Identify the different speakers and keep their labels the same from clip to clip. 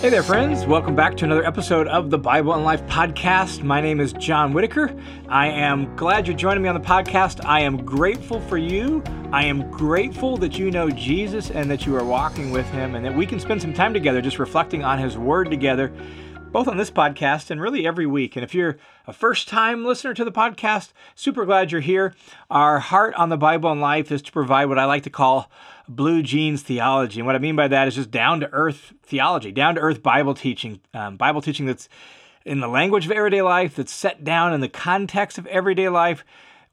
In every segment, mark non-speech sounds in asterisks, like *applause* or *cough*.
Speaker 1: Hey there, friends. Welcome back to another episode of the Bible and Life podcast. My name is John Whitaker. I am glad you're joining me on the podcast. I am grateful for you. I am grateful that you know Jesus and that you are walking with him and that we can spend some time together just reflecting on his word together both on this podcast and really every week. And if you're a first time listener to the podcast, super glad you're here. Our heart on the Bible and life is to provide what I like to call blue jeans theology. And what I mean by that is just down to earth theology, down to earth Bible teaching, um, Bible teaching that's in the language of everyday life, that's set down in the context of everyday life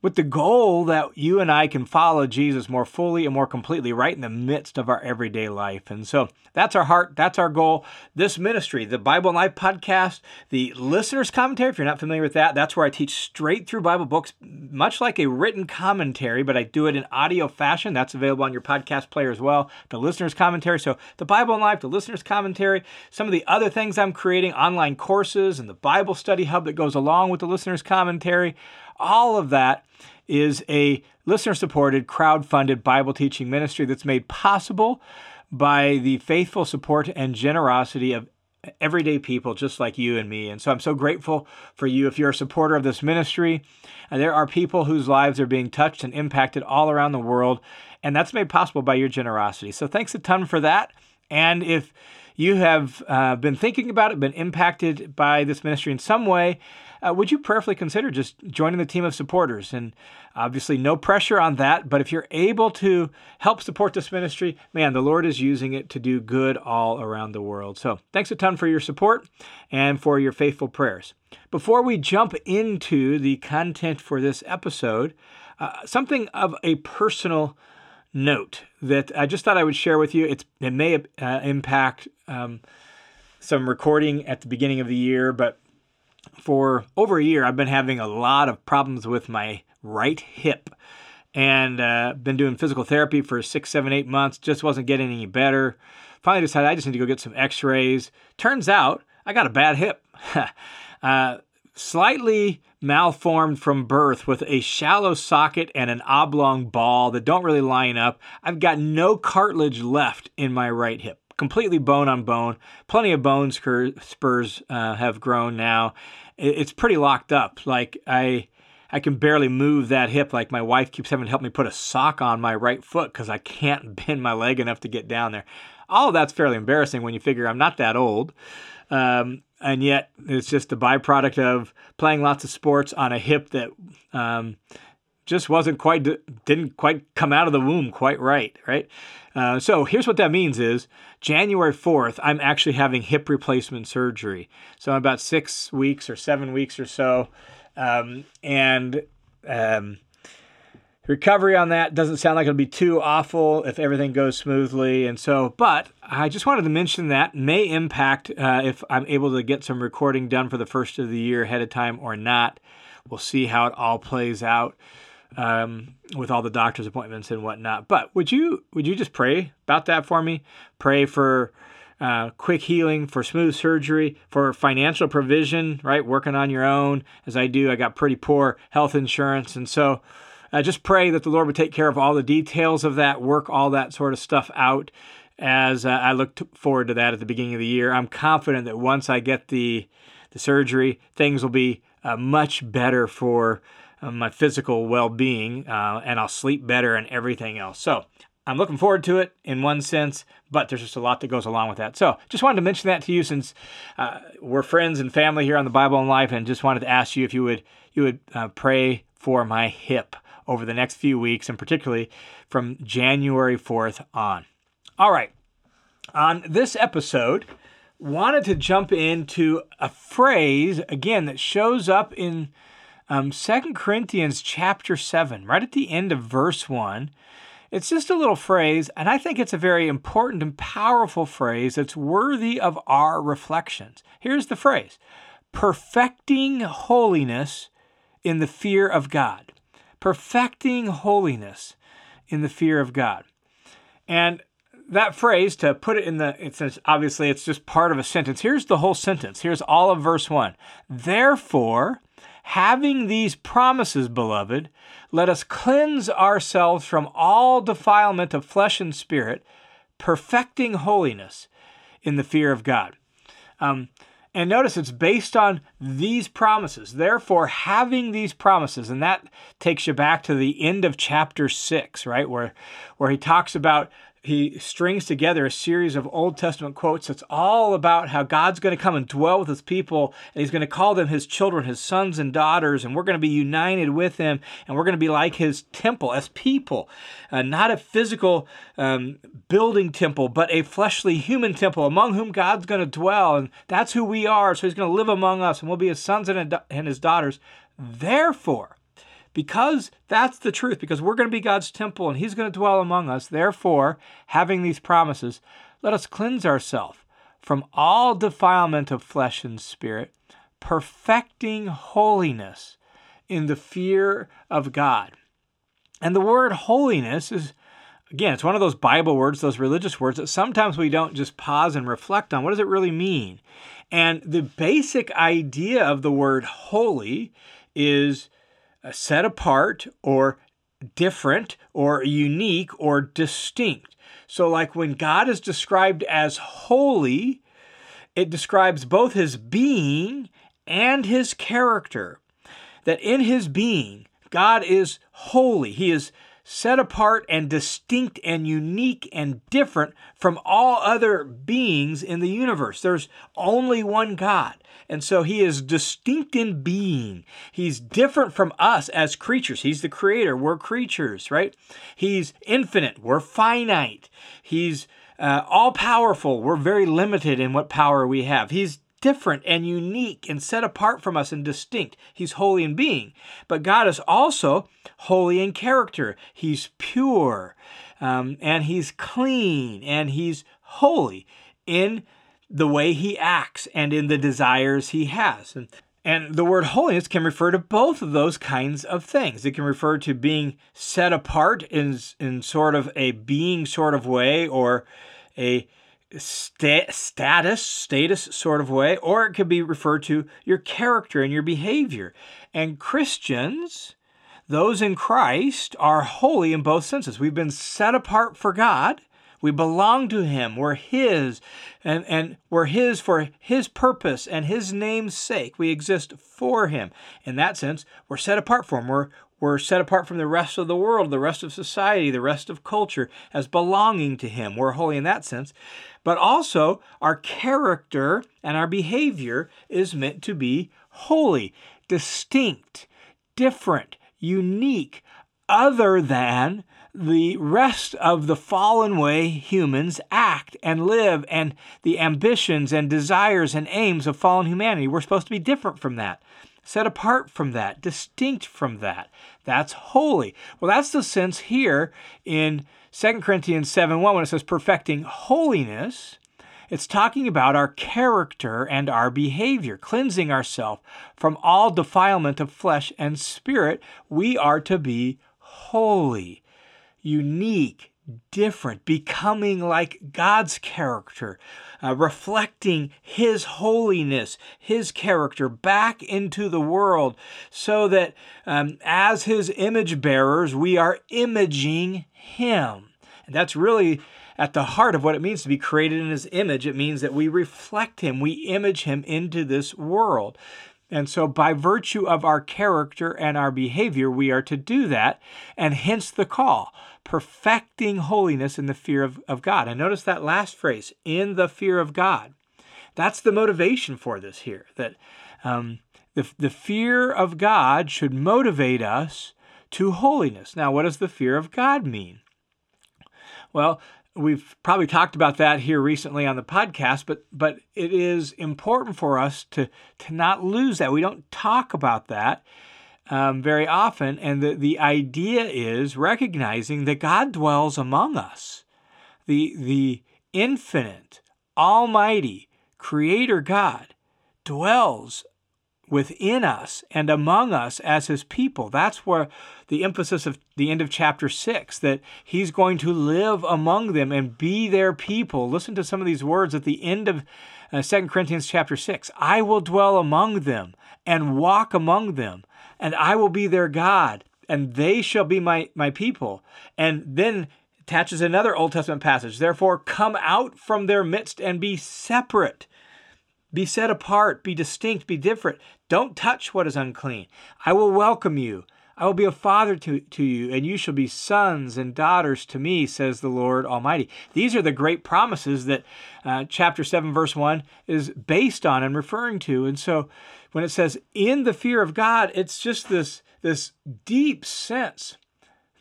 Speaker 1: with the goal that you and I can follow Jesus more fully and more completely right in the midst of our everyday life. And so that's our heart, that's our goal. This ministry, the Bible and Life podcast, the listener's commentary, if you're not familiar with that, that's where I teach straight through Bible books, much like a written commentary, but I do it in audio fashion. That's available on your podcast player as well. The listener's commentary. So the Bible and Life, the listener's commentary, some of the other things I'm creating, online courses, and the Bible study hub that goes along with the listener's commentary all of that is a listener supported, crowd funded Bible teaching ministry that's made possible by the faithful support and generosity of everyday people just like you and me. And so I'm so grateful for you if you're a supporter of this ministry. And there are people whose lives are being touched and impacted all around the world. And that's made possible by your generosity. So thanks a ton for that. And if you have uh, been thinking about it, been impacted by this ministry in some way, uh, would you prayerfully consider just joining the team of supporters? And obviously, no pressure on that, but if you're able to help support this ministry, man, the Lord is using it to do good all around the world. So thanks a ton for your support and for your faithful prayers. Before we jump into the content for this episode, uh, something of a personal note that I just thought I would share with you. It's, it may uh, impact um, some recording at the beginning of the year, but for over a year, I've been having a lot of problems with my right hip and uh, been doing physical therapy for six, seven, eight months. Just wasn't getting any better. Finally decided I just need to go get some x rays. Turns out I got a bad hip. *laughs* uh, slightly malformed from birth with a shallow socket and an oblong ball that don't really line up. I've got no cartilage left in my right hip completely bone on bone. Plenty of bone spurs uh, have grown now. It's pretty locked up. Like I, I can barely move that hip. Like my wife keeps having to help me put a sock on my right foot because I can't *laughs* bend my leg enough to get down there. All that's fairly embarrassing when you figure I'm not that old. Um, and yet it's just a byproduct of playing lots of sports on a hip that um, just wasn't quite didn't quite come out of the womb quite right right? Uh, so here's what that means is january 4th i'm actually having hip replacement surgery. So i'm about six weeks or seven weeks or so. Um, and um, recovery on that doesn't sound like it'll be too awful if everything goes smoothly and so but i just wanted to mention that may impact uh, if i'm able to get some recording done for the first of the year ahead of time or not we'll see how it all plays out um, with all the doctor's appointments and whatnot. But would you would you just pray about that for me? Pray for uh, quick healing, for smooth surgery, for financial provision. Right, working on your own as I do. I got pretty poor health insurance, and so uh, just pray that the Lord would take care of all the details of that, work all that sort of stuff out. As uh, I look t- forward to that at the beginning of the year, I'm confident that once I get the the surgery, things will be uh, much better for my physical well being, uh, and I'll sleep better and everything else. So I'm looking forward to it in one sense, but there's just a lot that goes along with that. So just wanted to mention that to you since uh, we're friends and family here on the Bible and Life, and just wanted to ask you if you would you would uh, pray for my hip over the next few weeks, and particularly from January 4th on. All right, on this episode wanted to jump into a phrase again that shows up in um, 2 Corinthians chapter 7, right at the end of verse 1. It's just a little phrase, and I think it's a very important and powerful phrase that's worthy of our reflections. Here's the phrase perfecting holiness in the fear of God. Perfecting holiness in the fear of God. And that phrase, to put it in the, it's obviously it's just part of a sentence. Here's the whole sentence. Here's all of verse 1. Therefore, Having these promises, beloved, let us cleanse ourselves from all defilement of flesh and spirit, perfecting holiness in the fear of God. Um, and notice it's based on these promises. Therefore, having these promises, and that takes you back to the end of chapter six, right? Where where he talks about he strings together a series of Old Testament quotes that's all about how God's going to come and dwell with his people, and he's going to call them his children, his sons and daughters, and we're going to be united with him, and we're going to be like his temple as people. Uh, not a physical um, building temple, but a fleshly human temple among whom God's going to dwell, and that's who we are. So he's going to live among us, and we'll be his sons and his daughters. Therefore, because that's the truth, because we're going to be God's temple and He's going to dwell among us. Therefore, having these promises, let us cleanse ourselves from all defilement of flesh and spirit, perfecting holiness in the fear of God. And the word holiness is, again, it's one of those Bible words, those religious words that sometimes we don't just pause and reflect on. What does it really mean? And the basic idea of the word holy is Uh, set apart or different or unique or distinct. So, like when God is described as holy, it describes both his being and his character. That in his being, God is holy. He is set apart and distinct and unique and different from all other beings in the universe. There's only one God. And so he is distinct in being. He's different from us as creatures. He's the creator. We're creatures, right? He's infinite. We're finite. He's uh, all powerful. We're very limited in what power we have. He's different and unique and set apart from us and distinct. He's holy in being. But God is also holy in character. He's pure um, and he's clean and he's holy in the way he acts and in the desires he has. And, and the word holiness can refer to both of those kinds of things. It can refer to being set apart in, in sort of a being sort of way or a sta- status, status sort of way, or it could be referred to your character and your behavior. And Christians, those in Christ, are holy in both senses. We've been set apart for God. We belong to Him. We're His, and, and we're His for His purpose and His name's sake. We exist for Him. In that sense, we're set apart for Him. We're, we're set apart from the rest of the world, the rest of society, the rest of culture as belonging to Him. We're holy in that sense. But also, our character and our behavior is meant to be holy, distinct, different, unique, other than the rest of the fallen way humans act and live and the ambitions and desires and aims of fallen humanity. We're supposed to be different from that set apart from that, distinct from that. That's holy. Well, that's the sense here in 2 Corinthians 7 1 when it says perfecting holiness. It's talking about our character and our behavior, cleansing ourselves from all defilement of flesh and spirit. We are to be holy, unique, different, becoming like God's character, uh, reflecting His holiness, His character back into the world, so that um, as His image bearers, we are imaging Him. And that's really at the heart of what it means to be created in His image. It means that we reflect Him, we image Him into this world. And so, by virtue of our character and our behavior, we are to do that, and hence the call perfecting holiness in the fear of, of God. And notice that last phrase, in the fear of God. That's the motivation for this here, that um, the, the fear of God should motivate us to holiness. Now, what does the fear of God mean? Well, we've probably talked about that here recently on the podcast, but but it is important for us to to not lose that. We don't talk about that um, very often, and the the idea is recognizing that God dwells among us, the the infinite, almighty Creator God dwells within us and among us as his people. That's where the emphasis of the end of chapter 6 that he's going to live among them and be their people. Listen to some of these words at the end of uh, 2 Corinthians chapter 6. I will dwell among them and walk among them, and I will be their God, and they shall be my, my people. And then attaches another Old Testament passage. Therefore, come out from their midst and be separate Be set apart, be distinct, be different. Don't touch what is unclean. I will welcome you. I will be a father to, to you, and you shall be sons and daughters to me, says the Lord Almighty. These are the great promises that uh, chapter 7, verse 1 is based on and referring to. And so when it says in the fear of God, it's just this, this deep sense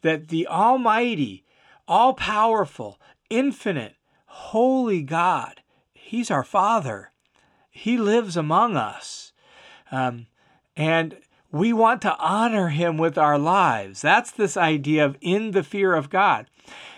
Speaker 1: that the Almighty, all powerful, infinite, holy God, He's our Father. He lives among us. Um, and we want to honor him with our lives. That's this idea of in the fear of God.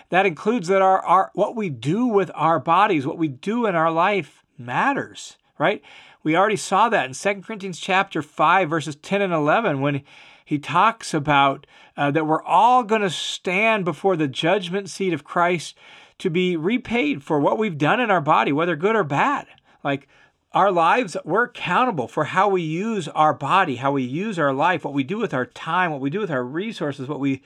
Speaker 1: That includes that our, our what we do with our bodies, what we do in our life matters, right? We already saw that in 2 Corinthians chapter 5 verses 10 and 11 when he talks about uh, that we're all going to stand before the judgment seat of Christ to be repaid for what we've done in our body, whether good or bad. Like our lives, we're accountable for how we use our body, how we use our life, what we do with our time, what we do with our resources, what we,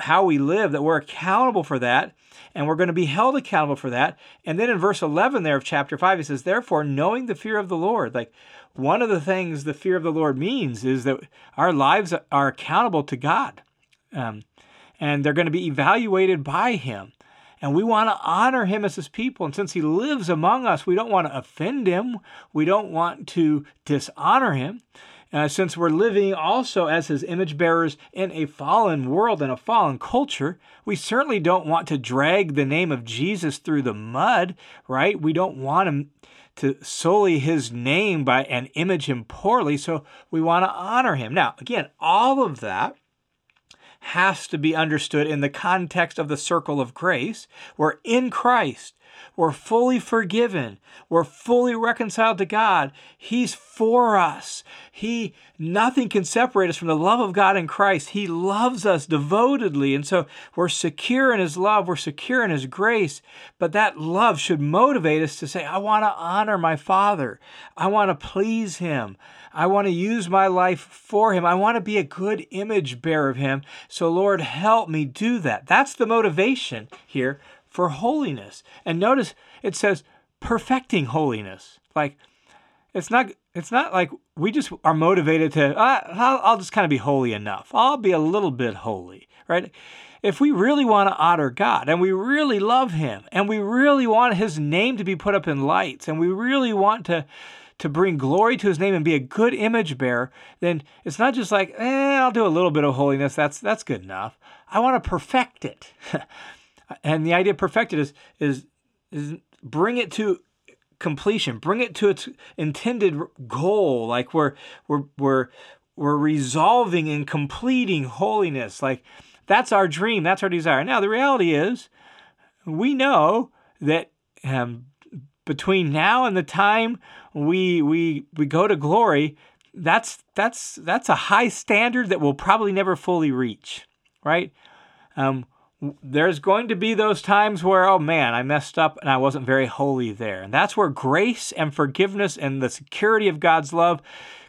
Speaker 1: how we live, that we're accountable for that. And we're going to be held accountable for that. And then in verse 11 there of chapter 5, he says, Therefore, knowing the fear of the Lord, like one of the things the fear of the Lord means is that our lives are accountable to God. Um, and they're going to be evaluated by Him. And we want to honor him as his people. And since he lives among us, we don't want to offend him. We don't want to dishonor him. Uh, since we're living also as his image bearers in a fallen world and a fallen culture, we certainly don't want to drag the name of Jesus through the mud, right? We don't want him to sully his name by and image him poorly, so we want to honor him. Now, again, all of that has to be understood in the context of the circle of grace. We're in Christ. We're fully forgiven. We're fully reconciled to God. He's for us. He nothing can separate us from the love of God in Christ. He loves us devotedly. And so we're secure in his love, we're secure in his grace. But that love should motivate us to say, I want to honor my Father. I want to please him. I want to use my life for him. I want to be a good image bearer of him. So Lord, help me do that. That's the motivation here for holiness. And notice it says perfecting holiness. Like it's not it's not like we just are motivated to ah, I'll, I'll just kind of be holy enough. I'll be a little bit holy, right? If we really want to honor God and we really love him and we really want his name to be put up in lights and we really want to to bring glory to his name and be a good image bearer, then it's not just like, eh, I'll do a little bit of holiness. That's that's good enough. I want to perfect it. *laughs* And the idea of perfected is, is, is bring it to completion, bring it to its intended goal. Like we're, we're, we're, we're resolving and completing holiness. Like that's our dream, that's our desire. Now, the reality is, we know that um, between now and the time we we we go to glory, that's that's that's a high standard that we'll probably never fully reach, right? Um, there's going to be those times where, oh man, I messed up and I wasn't very holy there. And that's where grace and forgiveness and the security of God's love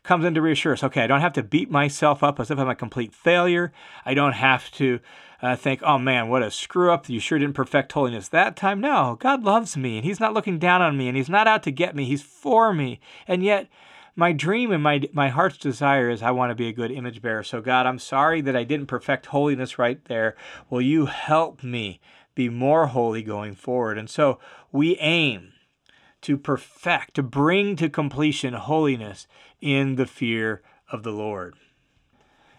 Speaker 1: comes into reassurance. Okay, I don't have to beat myself up as if I'm a complete failure. I don't have to uh, think, oh man, what a screw up. You sure didn't perfect holiness that time. No, God loves me and He's not looking down on me and He's not out to get me. He's for me. And yet, my dream and my my heart's desire is I want to be a good image bearer. So God, I'm sorry that I didn't perfect holiness right there. Will you help me be more holy going forward? And so we aim to perfect, to bring to completion holiness in the fear of the Lord.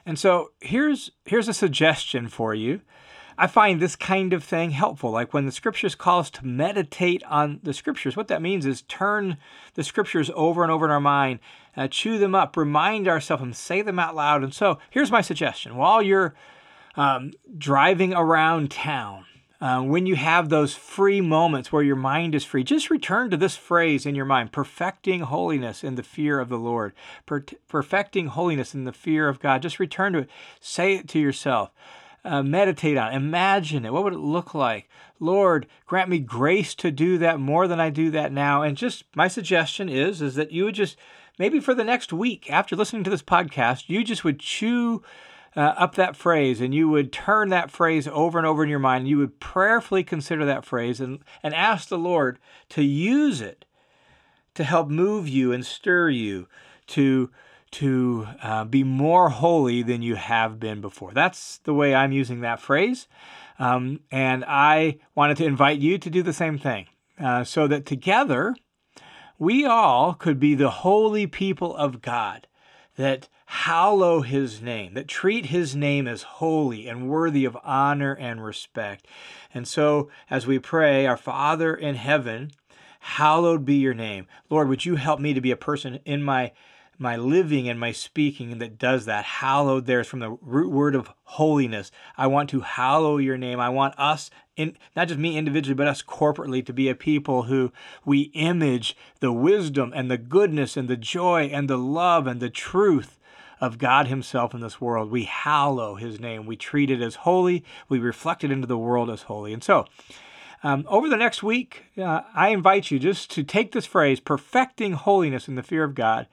Speaker 1: And so here's here's a suggestion for you I find this kind of thing helpful. Like when the scriptures call us to meditate on the scriptures, what that means is turn the scriptures over and over in our mind, uh, chew them up, remind ourselves, and say them out loud. And so here's my suggestion while you're um, driving around town, uh, when you have those free moments where your mind is free, just return to this phrase in your mind perfecting holiness in the fear of the Lord, per- perfecting holiness in the fear of God. Just return to it. Say it to yourself uh, meditate on, it. imagine it. What would it look like? Lord, grant me grace to do that more than I do that now. And just my suggestion is is that you would just maybe for the next week after listening to this podcast, you just would chew uh, up that phrase and you would turn that phrase over and over in your mind. You would prayerfully consider that phrase and, and ask the Lord to use it to help move you and stir you to to uh, be more holy than you have been before. That's the way I'm using that phrase. Um, and I wanted to invite you to do the same thing uh, so that together we all could be the holy people of God that hallow his name, that treat his name as holy and worthy of honor and respect. And so, as we pray, Our Father in heaven, hallowed be your name. Lord, would you help me to be a person in my my living and my speaking that does that. Hallowed there is from the root word of holiness. I want to hallow your name. I want us, in, not just me individually, but us corporately, to be a people who we image the wisdom and the goodness and the joy and the love and the truth of God Himself in this world. We hallow His name. We treat it as holy. We reflect it into the world as holy. And so, um, over the next week, uh, I invite you just to take this phrase, perfecting holiness in the fear of God,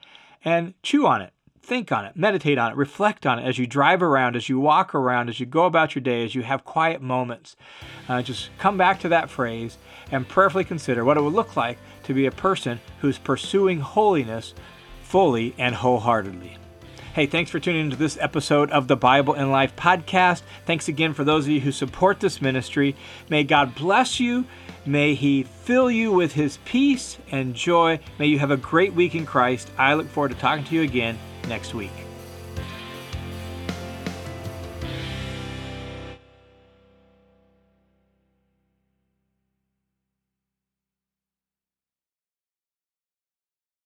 Speaker 1: and chew on it. Think on it, meditate on it, reflect on it as you drive around, as you walk around, as you go about your day, as you have quiet moments. Uh, just come back to that phrase and prayerfully consider what it would look like to be a person who's pursuing holiness fully and wholeheartedly. Hey, thanks for tuning into this episode of the Bible in Life podcast. Thanks again for those of you who support this ministry. May God bless you May He fill you with His peace and joy. May you have a great week in Christ. I look forward to talking to you again next week.